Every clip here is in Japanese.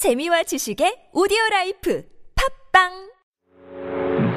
재미와 지식의 오디오 라이프 팝빵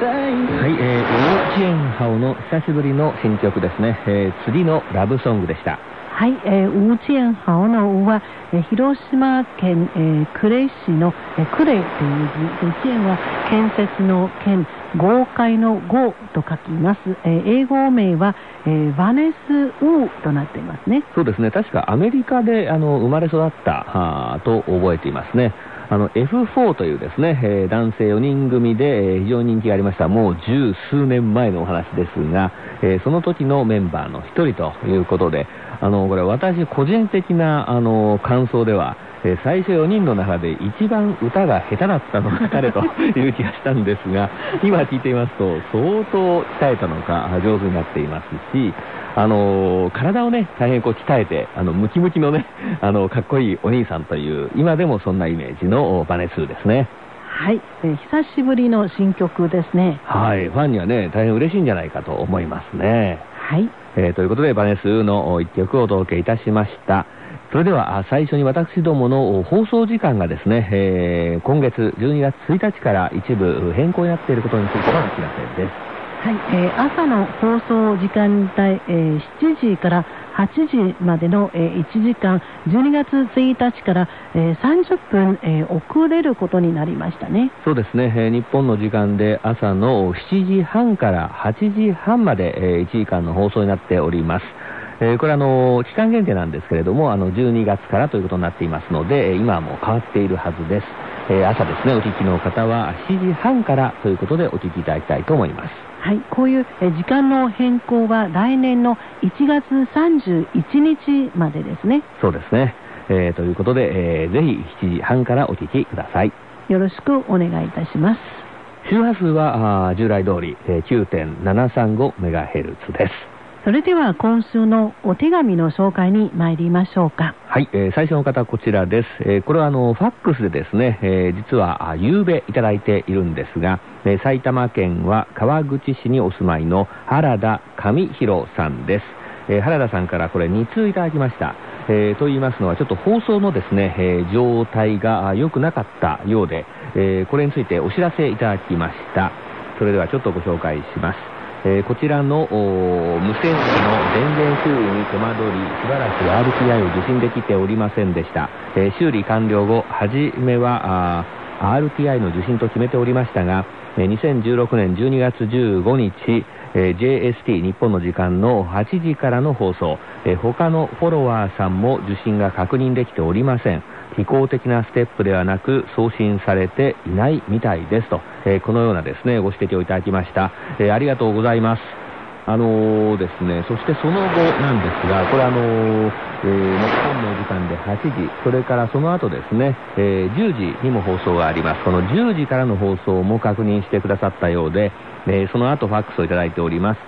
はい、えー、幼稚園ハオの久しぶりの新曲ですね、えー、釣りのラブソングでした。 はい、えー、ウーチエンハオのウは、えー広島県、えー呉市の、えー、呉という字、でチエンは建設の建、豪快の豪と書きます。えー英語名は、えーバネス・ウーとなっていますね。そうですね、確かアメリカであの生まれ育ったはと覚えていますね。あの F4 というですね、えー男性4人組で、えー非常に人気がありました、もう十数年前のお話ですが、えーその時のメンバーの一人ということで、あのこれ私個人的なあの感想では、えー最初4人の中で一番歌が下手だったのが 彼という気がしたんですが、今聞いていますと相当鍛えたのか上手になっていますし、あの体をね、大変こう鍛えて、あの、ムキムキのね、あの、かっこいいお兄さんという、今でもそんなイメージのバネスーですね。はい、えー久しぶりの新曲ですね。はい、ファンにはね、大変嬉しいんじゃないかと思いますね。はい。えーということで、バネスの一曲をお届けいたしました。それでは、最初に私どもの放送時間がですね、えー今月12月1日から一部変更になっていることについてのお知らせです。はい、えー朝の放送時間帯、えー7時から8時までの、えー1時間、12月1日から、えー30分、えー遅れることになりましたね。そうですね、えー日本の時間で朝の7時半から8時半まで、えー1時間の放送になっております。えーこれあの、期間限定なんですけれども、あの、12月からということになっていますので、今はもう変わっているはずです。えー朝ですね、お聞きの方は7時半からということでお聞きいただきたいと思います。はい、こういう、えー時間の変更は来年の1月31日までですね。そうですね。えーということで、えーぜひ7時半からお聞きください。よろしくお願いいたします。周波数は従来通り、えー 9.735MHz です。それでは今週のお手紙の紹介に参りましょうか。はい、えー最初の方こちらです。えーこれはあの、ファックスでですね、えー実は、あ夕べいただいているんですが、えー埼玉県は川口市にお住まいの原田上弘さんです。えー原田さんからこれ2通いただきました。えーと言いますのは、ちょっと放送のですね、えー状態が良くなかったようで、えーこれについてお知らせいただきました。それではちょっとご紹介します。えーこちらの無線機の電源修理に手間取り、しばらく RTI を受信できておりませんでした。えー修理完了後、はじめは RTI の受信と決めておりましたが、2016年12月15日、JST 日本の時間の8時からの放送、他のフォロワーさんも受信が確認できておりません。非公的なステップではなく送信されていないみたいですと、えーこのようなですね、ご指摘をいただきました。えーありがとうございます。あのーですね、そしてその後なんですが、これあのーえー日本の時間で8時、それからその後ですね、えー10時にも放送があります。この10時からの放送も確認してくださったようで、えーその後ファックスをいただいております。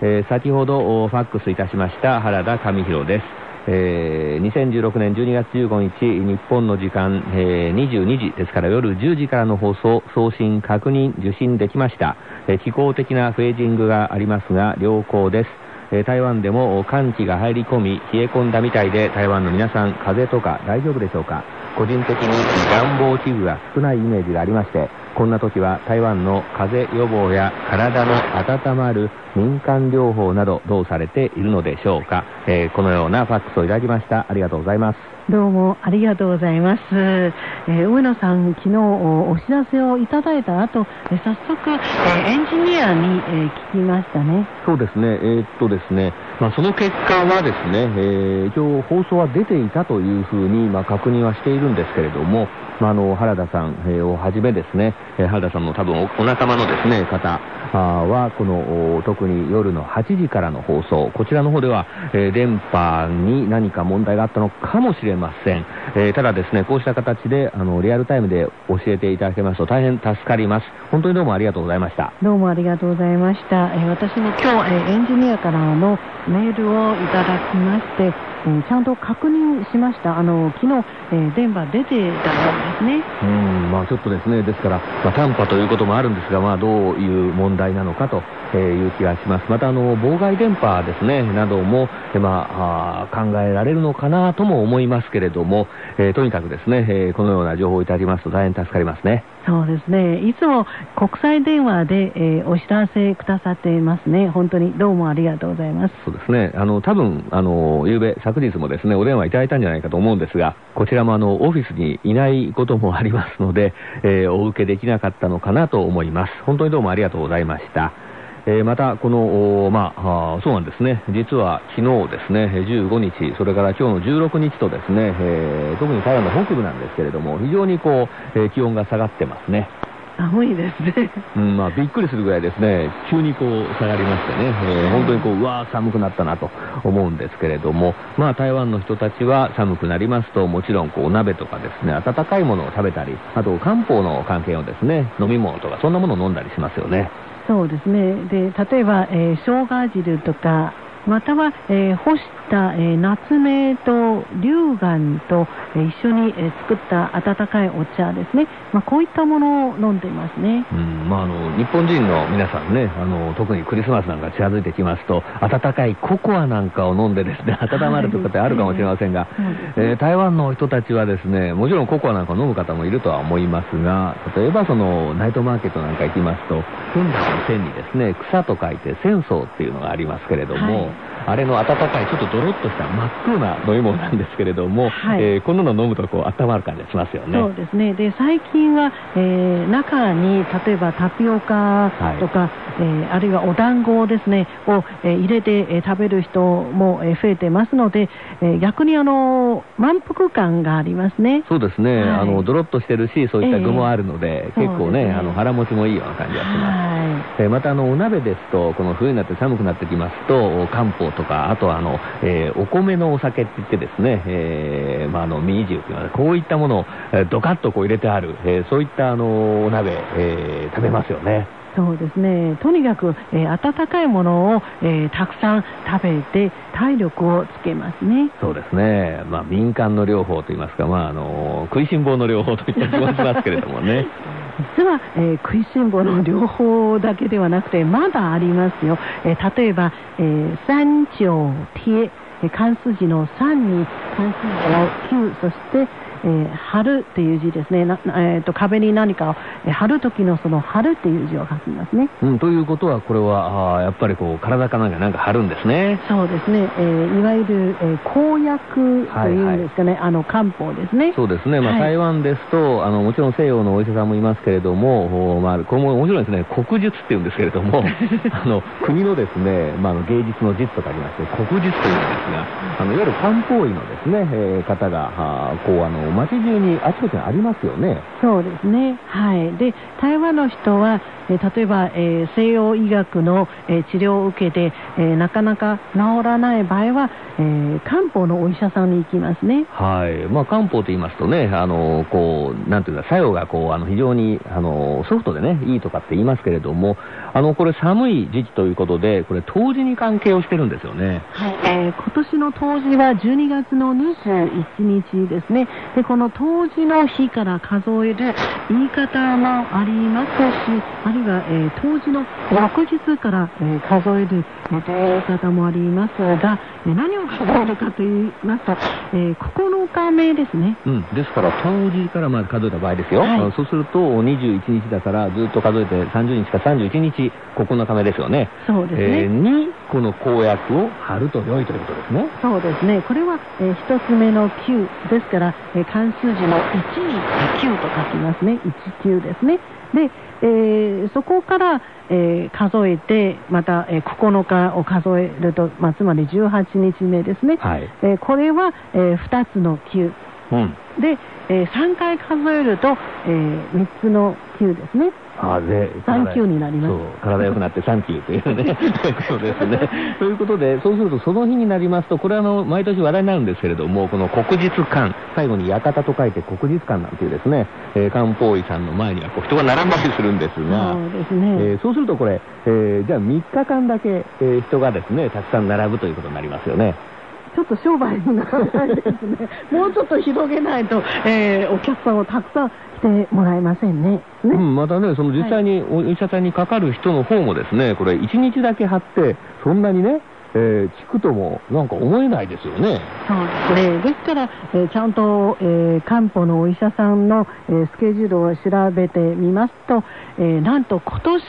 えー先ほどファックスいたしました原田上弘です。えー2016年12月15日、日本の時間、えー22時ですから夜10時からの放送、送信、確認、受信できました。えー気候的なフェージングがありますが、良好です。えー台湾でも寒気が入り込み、冷え込んだみたいで、台湾の皆さん、風邪とか大丈夫でしょうか？個人的に暖房器具が少ないイメージがありまして、こんな時は台湾の風邪予防や体の温まる民間療法などどうされているのでしょうか、えーこのようなファックスをいただきました。ありがとうございます。どうもありがとうございます。えー上野さん、昨日おお知らせをいただいた後、えー早速、えーエンジニアに、えー聞きましたね。そうですね、えーっとですね、まあ、その結果はですね、えー一応放送は出ていたというふうに、まあ、確認はしているんですけれども、まあ、あの原田さん、えーをはじめですね、え原田さんの多分おお仲間のですね方はこの特に夜の8時からの放送こちらの方では、えー電波に何か問題があったのかもしれません、えーただですねこうした形であのリアルタイムで教えていただけますと大変助かります本当にどうもありがとうございましたどうもありがとうございました。え私も今日、えエンジニアからのメールをいただきまして、えちゃんと確認しました。あの、昨日、え電波出てたんですますね。うん、まあちょっとですね、ですから、まあ、短波ということもあるんですが、まあどういう問題なのかという気がします。また、あの、妨害電波ですね、なども、まあ、考えられるのかなとも思いますけれども、えーとにかくですね、えーこのような情報をいただきますと大変助かりますね。そうですね。いつも国際電話で、えーお知らせくださっていますね。本当にどうもありがとうございます。そうですね。あの、多分、あの、夕べ、昨日もですね、お電話いただいたんじゃないかと思うんですが、こちらもあの、オフィスにいないこともありますので、えーお受けできなかったのかなと思います。本当にどうもありがとうございました。えーまた、この、おまあ、そうなんですね。実は昨日ですね、えー15日、それから今日の16日とですね、えー特に台湾の北部なんですけれども、非常にこう、えー気温が下がってますね。寒いですね。うん、まあ、びっくりするぐらいですね、急にこう下がりましてね、えー本当にこう、うわー寒くなったなと思うんですけれども、まあ、台湾の人たちは寒くなりますと、もちろんこう、鍋とかですね、温かいものを食べたり、あと漢方の関係をですね、飲み物とか、そんなものを飲んだりしますよね。そうですね。で、例えば、えー生姜汁とか、または、えー干した、えー夏目と龍眼と、えー一緒に、えー作った温かいお茶ですね。まあ、こういったものを飲んでいますね。うん、まあ、あの、日本人の皆さんね、あの、特にクリスマスなんか近づいてきますと、温かいココアなんかを飲んでですね、温まるということあるかもしれませんが、そうですねえー台湾の人たちはですね、もちろんココアなんか飲む方もいるとは思いますが、例えばその、ナイトマーケットなんか行きますと、訓練の線にですね、草と書いて戦争っていうのがありますけれども、はいあれの温かい、ちょっとドロッとした真っ黒な飲み物なんですけれども、はいえーこんなの飲むとこう温まる感じがしますよね。そうですね。で、最近は、えー中に、例えばタピオカとか、えーあるいはお団子ですね、を、えー入れて、えー食べる人も、えー増えてますので、えー逆にあの、満腹感がありますね。そうですね、はいあの、ドロッとしてるし、そういった具もあるので、ええ結構ね、ねあの、腹持ちもいいような感じがします。はえーまたあのお鍋ですと、この冬になって寒くなってきますと、お漢方とか、あとはあの、えーお米のお酒って言ってですね、えーまあ、あの、ミージュっていうのは、こういったものを、えードカッとこう入れてある、えーそういったあの、お鍋、えー食べますよね。い。そうですね。とにかく、えー温かいものを、えーたくさん食べて、体力をつけますね。そうですね。まあ、民間の療法といいますか、まあ、あの、食いしん坊の療法といった気もしますけれどもね。実は、えー食いしん坊の両方だけではなくて、まだありますよ。えー例えば、えー三条贴、え漢数字の3に漢数字の9、そして、えー春っていう字ですね。なえーと壁に何かを、えー貼る時のその春っていう字を書きますね。うん、ということは、これは、あーやっぱりこう、体かなんかなんか張るんですね。そうですね。えーいわゆる、えー公約というんですかね。あの漢方ですね。そうですね、まあはい台湾ですとあの、もちろん西洋のお医者さんもいますけれども、おまあ、これも面白いですね、国術っていうんですけれども、あの国のですね、まあ、芸術の術とかありまして、国術というんですが、あのいわゆる漢方医のですね、えー方が、あーこうあの街中にあちこちにありますよね。そうですね。はい。で、台湾の人は、えー例えば、えー西洋医学の、えー治療を受けて、えーなかなか治らない場合は、えー漢方のお医者さんに行きますね。はい。まあ、漢方と言いますとね、あの、こう、なんていうか、作用がこう、あの、非常に、あの、ソフトでね、いいとかって言いますけれども、あの、これ寒い時期ということで、これ、冬至に関係をしてるんですよね。はい。えー今年の冬至は12月の21日ですね。で、この冬至の日から数える言い方もありますし、あるいは、えー冬至の翌日から、えー数える、えー言い方もありますが、えー何を数えるかと言いますと、えー9日目ですね。うん。ですから、冬至からまず数えた場合ですよ。はいそうすると、21日だから、ずっと数えて30日か31日、9日目ですよね。そうですね。えーに、この公約を貼ると良いということですね。そうですね。これは、えー一つ目の9ですから、えー漢数字の1に9と書きますね。19ですね。で、えーそこから、えー数えて、また、えー9日を数えると、まあ、つまり18日目ですね。はい。えーこれは、え2つの9。うん。で、え3回数えると、え3つの9ですね。あで、サンキューになりますそう、体良くなってサンキューというね、そうですね。ということで、そうするとその日になりますと、これはあの、毎年話題になるんですけれども、この国術館、最後に館と書いて国術館なんていうですね、えー漢方医さんの前にはこう人が並んだりするんですが、そうですね。えーそうするとこれ、えーじゃあ3日間だけ、えー人がですね、たくさん並ぶということになりますよね。ちょっと商売にならないですね。もうちょっと広げないと、えー、お客さんをたくさん来てもらえませんね。ね。うん、またね、その実際にお医者さんにかかる人の方もですね、これ1日だけ貼って、そんなにね、えー、効くともなんか思えないですよね。そうですね。ですから、えーちゃんと、えー漢方のお医者さんの、えースケジュールを調べてみますと、えーなんと今年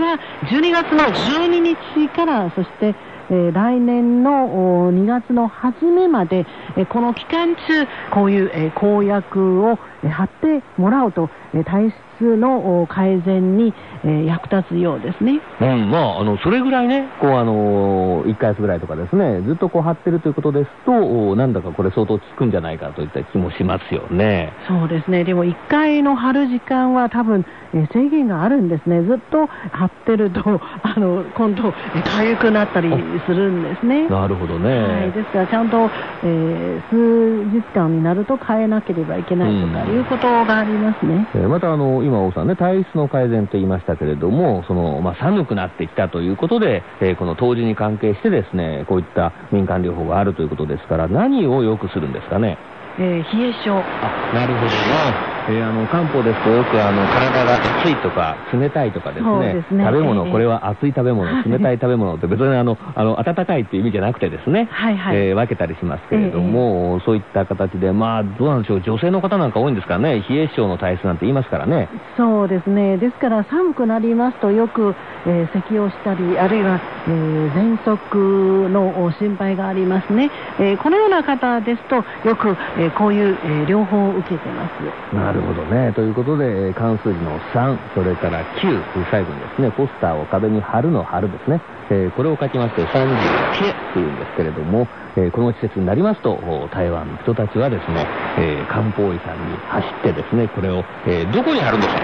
は12月の12日から、そして、え来年の2月の初めまで、えこの期間中、こういう、え公約を、貼ってもらうと、えー体質のお改善に、えー役立つようですね。うん、まあ、あの、それぐらいね、こう、あの1ヶ月ぐらいとかですね、ずっとこう貼ってるということですと、おなんだかこれ相当効くんじゃないかといった気もしますよね。そうですね。でも1回の貼る時間は多分、えー制限があるんですね。ずっと貼ってると、あの、今度、えー痒くなったりするんですね。なるほどね。はい。ですから、ちゃんと、えー数日間になると変えなければいけないとかうんいうことがありますね。えーまたあの今、王さんね、体質の改善と言いましたけれども、そのまあ、寒くなってきたということで、えーこの冬至に関係してですね、こういった民間療法があるということですから、何をよくするんですかね？えー冷え性。あなるほどね。えーあの漢方ですとよくあの体が熱いとか冷たいとかですねね食べ物、ええこれは熱い食べ物、はい冷たい食べ物って別にあのあの温かいっていう意味じゃなくてですね、はいはい。えー分けたりしますけれども、そういった形で、まあ、どうなんでしょう、女性の方なんか多いんですからね、冷え性の体質なんて言いますからね。そうですね。ですから寒くなりますとよく、えー咳をしたり、あるいは、えー喘息のお心配がありますね。えーこのような方ですとよく、えーこういう、えー療法を受けてます。るほどね。ということで、えー関数字の3、それから9、最後にですね、ポスターを壁に貼るの貼るですね。えーこれを書きまして、39というんですけれども、えーこの施設になりますと、台湾の人たちはですね、えー漢方医さんに走ってですね、これを、えどこに貼るのか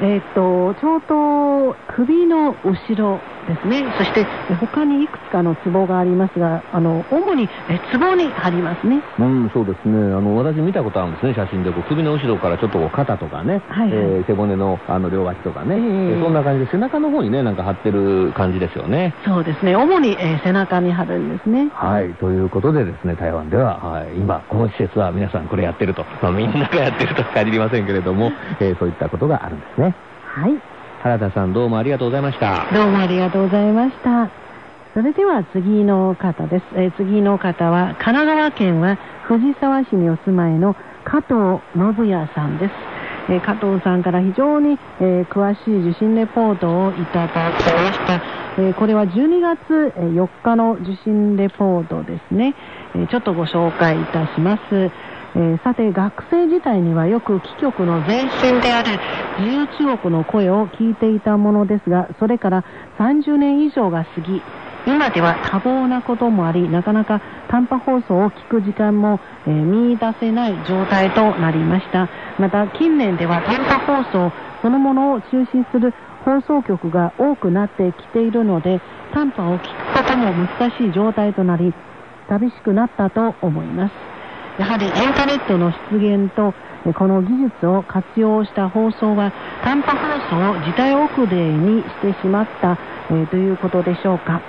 ね。えーっと、ちょうど首の後ろですね。そして、え他にいくつかのツボがありますが、あの、主に、えツボに貼りますね。うん、そうですね。あの、私見たことあるんですね、写真で。こう首の後ろからちょっとこう肩とかね、はいはいえー背骨のあの両脇とかね、えええーそんな感じで背中の方にね、なんか貼ってる感じですよね。そうですね。主に、えー背中に貼るんですね。はい、ということでですね、台湾では、はい、今、この季節は皆さんこれやってると、まあ、みんながやってるとは限りませんけれども、えーそういったことがあるんですね。はい。原田さんどうもありがとうございました。どうもありがとうございました。それでは次の方です。えー次の方は、神奈川県は藤沢市にお住まいの加藤信也さんです。えー加藤さんから非常に、えー詳しい受診レポートをいただきました。えーこれは12月えー4日の受診レポートですね。えーちょっとご紹介いたします。えーさて、学生時代にはよく貴局の前身である自由中国の声を聞いていたものですが、それから30年以上が過ぎ、今では多忙なこともあり、なかなか短波放送を聞く時間も、えー見出せない状態となりました。また、近年では短波放送そのものを中心する放送局が多くなってきているので、短波を聞くことも難しい状態となり、寂しくなったと思います。やはりインターネットの出現と、この技術を活用した放送は、短波放送を時代遅れにしてしまった、えということでしょうか。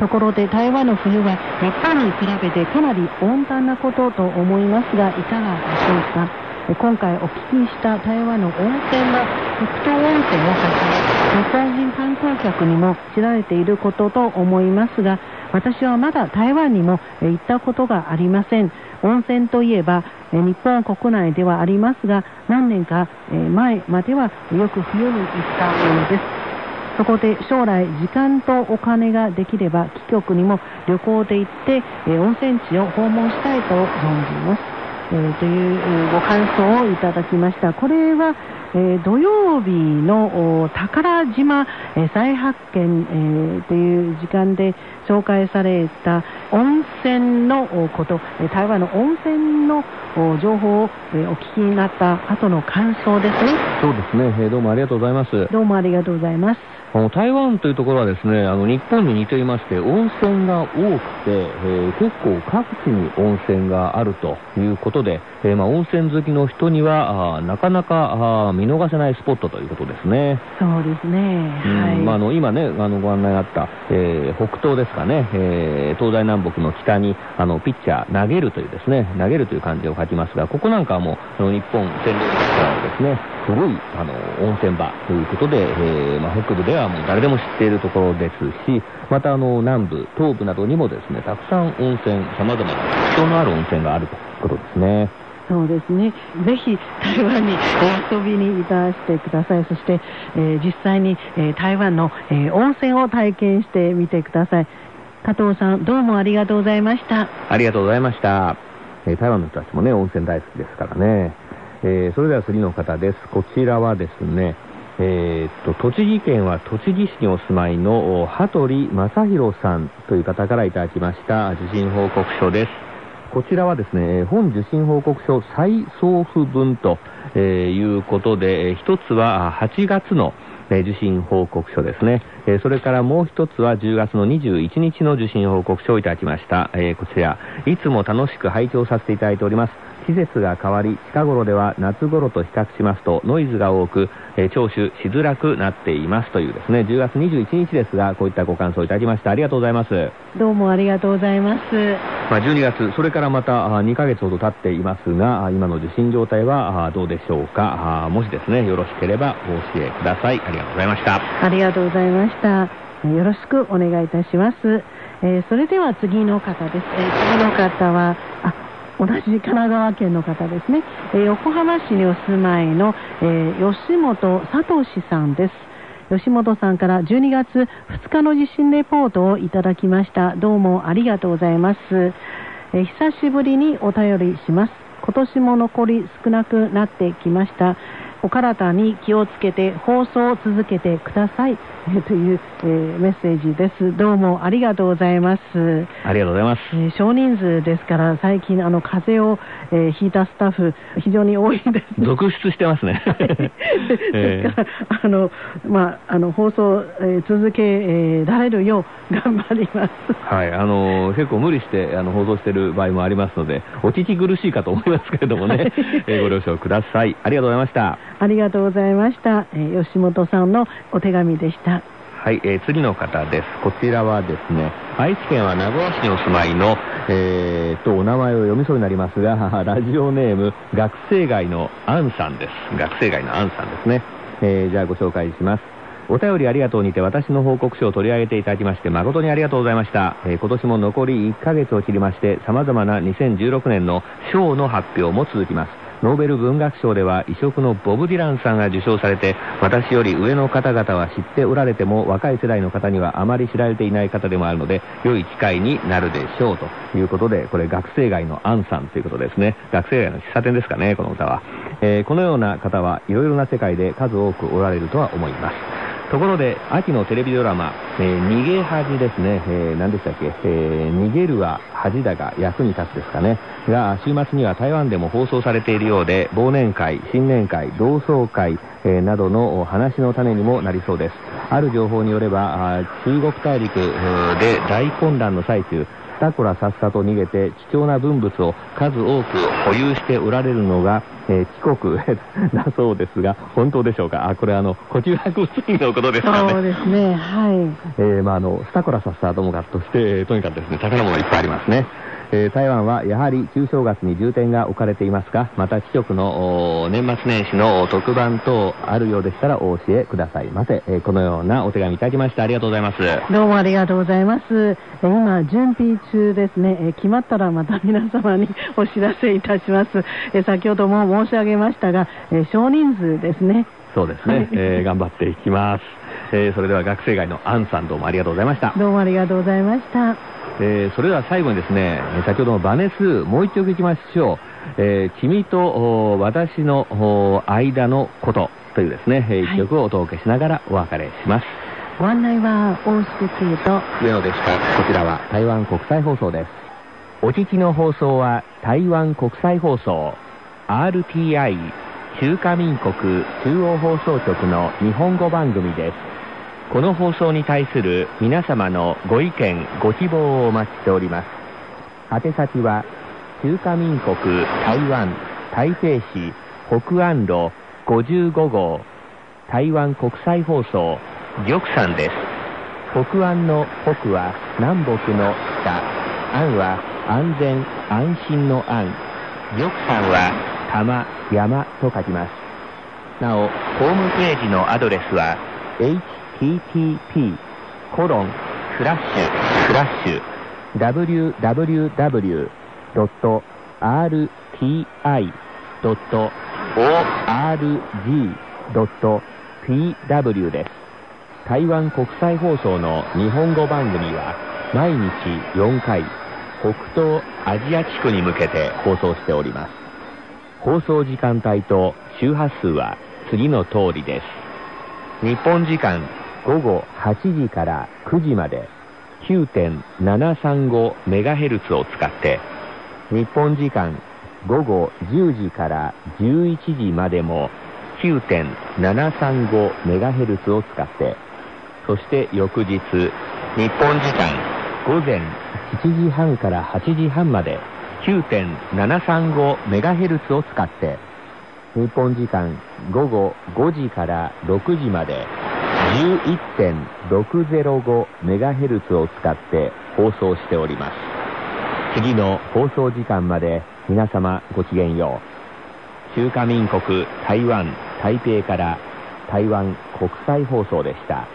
ところで台湾の冬は日本に比べてかなり温暖なことと思いますがいかがでしょうか今回お聞きした台湾の温泉の北東温泉をはじめ日本人観光客にも知られていることと思いますが私はまだ台湾にも行ったことがありません。温泉といえば日本国内ではありますが何年か前まではよく冬に行ったものです。そこで将来時間とお金ができれば貴局にも旅行で行って、温泉地を訪問したいと存じます、えーというえーご感想をいただきました。これは、えー土曜日のお宝島、えー再発見、えーという時間で紹介された温泉のおこと、えー台湾の温泉のお情報を、えーお聞きになった後の感想ですね。そうですね、えーどうもありがとうございます。どうもありがとうございますあの台湾というところはですね、あの日本に似ていまして、温泉が多くて、えー結構各地に温泉があるということで、えーまあ、温泉好きの人にはあなかなかあ見逃せないスポットということですね。そうですね。はい。まあ、あの今ねあのご案内があった、えー、北東ですかね、えー、東西南北の北にあのピッチャー投げるというですね投げるという漢字を書きますがここなんかはもうあの日本占領からのですね古いあの温泉場ということで、えーまあ、北部ではもう誰でも知っているところですしまたあの南部東部などにもですねたくさん温泉さまざまな特徴のある温泉があるということですね。そうですね。ぜひ台湾にお遊びにいたしてください。そして、えー、実際に、えー、台湾の、えー、温泉を体験してみてください。加藤さん、どうもありがとうございました。ありがとうございました。えー、台湾の人たちもね、温泉大好きですからね。えー、それでは次の方です。こちらはですね、えー、っと、栃木県は栃木市にお住まいの羽鳥正宏さんという方からいただきました受信報告書です。こちらはですね、本受信報告書再送付分と、えー、いうことで、一つは8月の受信報告書ですね。それからもう一つは10月の21日の受信報告書をいただきました。こちら、いつも楽しく拝聴させていただいております。季節が変わり、近頃では夏頃と比較しますとノイズが多く、えー、聴取しづらくなっていますというですね、10月21日ですが、こういったご感想をいただきました。ありがとうございます。どうもありがとうございます。まあ、12月、それからまた2ヶ月ほど経っていますが、今の受信状態はどうでしょうか。もしですね、よろしければお教えください。ありがとうございました。ありがとうございました。よろしくお願いいたします。えー、それでは次の方です。えー、次の方は、あ、同じ神奈川県の方ですね、えー、横浜市にお住まいの、えー、吉本聡さんです。吉本さんから12月2日の地震レポートをいただきました。どうもありがとうございます、えー、久しぶりにお便りします。今年も残り少なくなってきました。お体に気をつけて放送を続けてください、えという、えー、メッセージです。どうもありがとうございます。ありがとうございます。えー、少人数ですから最近あの風邪を、えー、ひいたスタッフ非常に多いです。続出してますね。ですから、あのまああの放送、えー、続け、えー、られるよう頑張ります。はい、あの結構無理してあの放送している場合もありますのでお聞き苦しいかと思いますけれどもね、えー、ご了承ください。ありがとうございました。ありがとうございました。えー、吉本さんのお手紙でした。はい、えー、次の方です。こちらはですね、愛知県は名古屋市にお住まいの、えー、と、お名前を読みそうになりますが、ラジオネーム、学生街のアンさんです。学生街のアンさんですね。えー、じゃあご紹介します。お便りありがとうにて私の報告書を取り上げていただきまして誠にありがとうございました。えー、今年も残り1ヶ月を切りまして様々な2016年の賞の発表も続きます。ノーベル文学賞では異色のボブ・ディランさんが受賞されて私より上の方々は知っておられても若い世代の方にはあまり知られていない方でもあるので良い機会になるでしょうということでこれ学生街のアンさんということですね。学生街の喫茶店ですかねこの歌は、えー、このような方はいろいろな世界で数多くおられるとは思います。ところで、秋のテレビドラマ、えー、逃げ恥ですね、えー、何でしたっけ、えー、逃げるは恥だが役に立つですかね、が、週末には台湾でも放送されているようで、忘年会、新年会、同窓会、えー、などの話の種にもなりそうです。ある情報によれば、中国大陸、で大混乱の最中、田倉さっさと逃げて貴重な文物を数多く保有しておられるのが、えー、帰国 だそうですが、本当でしょうか？あ、これあの、古中博水のことですかね。そうですね、はい。えー、まああの、スタコラサッサーともかとして、とにかくですね、宝物いっぱいありますね。えー、台湾はやはり旧正月に重点が置かれていますが、また貴局の年末年始の特番等あるようでしたらお教えくださいませ。えー、このようなお手紙いただきましてありがとうございます。どうもありがとうございます。えー、今、準備中ですね、え決まったらまた皆様にお知らせいたします。え先ほども申し上げましたが、え少人数ですね。そうですね、え頑張っていきます。えそれでは学生街のアンさんどうもありがとうございました。どうもありがとうございました。えー、それでは最後にですね、先ほどのバネス、もう一曲いきましょう。えー、君と私の間のことというですね、一曲をお届けしながらお別れします。ご案内は大宿通と上野でした。こちらは台湾国際放送です。お聞きの放送は台湾国際放送 RTI 中華民国中央放送局の日本語番組です。この放送に対する皆様のご意見ご希望をお待ちしております。宛先は中華民国台湾台北市北安路55号台湾国際放送玉山です。北安の北は南北の北安は安全安心の安。玉山は玉山と書きます。なおホームページのアドレスは http コロンスラッシュスラッシュ www.rti.org.tw です。台湾国際放送の日本語番組は毎日4回北東アジア地区に向けて放送しております。放送時間帯と周波数は次の通りです。日本時間午後8時から9時まで 9.735MHz を使って日本時間午後10時から11時までも 9.735MHz を使ってそして翌日日本時間午前7時半から8時半まで 9.735MHz を使って日本時間午後5時から6時まで 11.605MHz を使って放送しております。次の放送時間まで皆様ごきげんよう。中華民国台湾台北から台湾国際放送でした。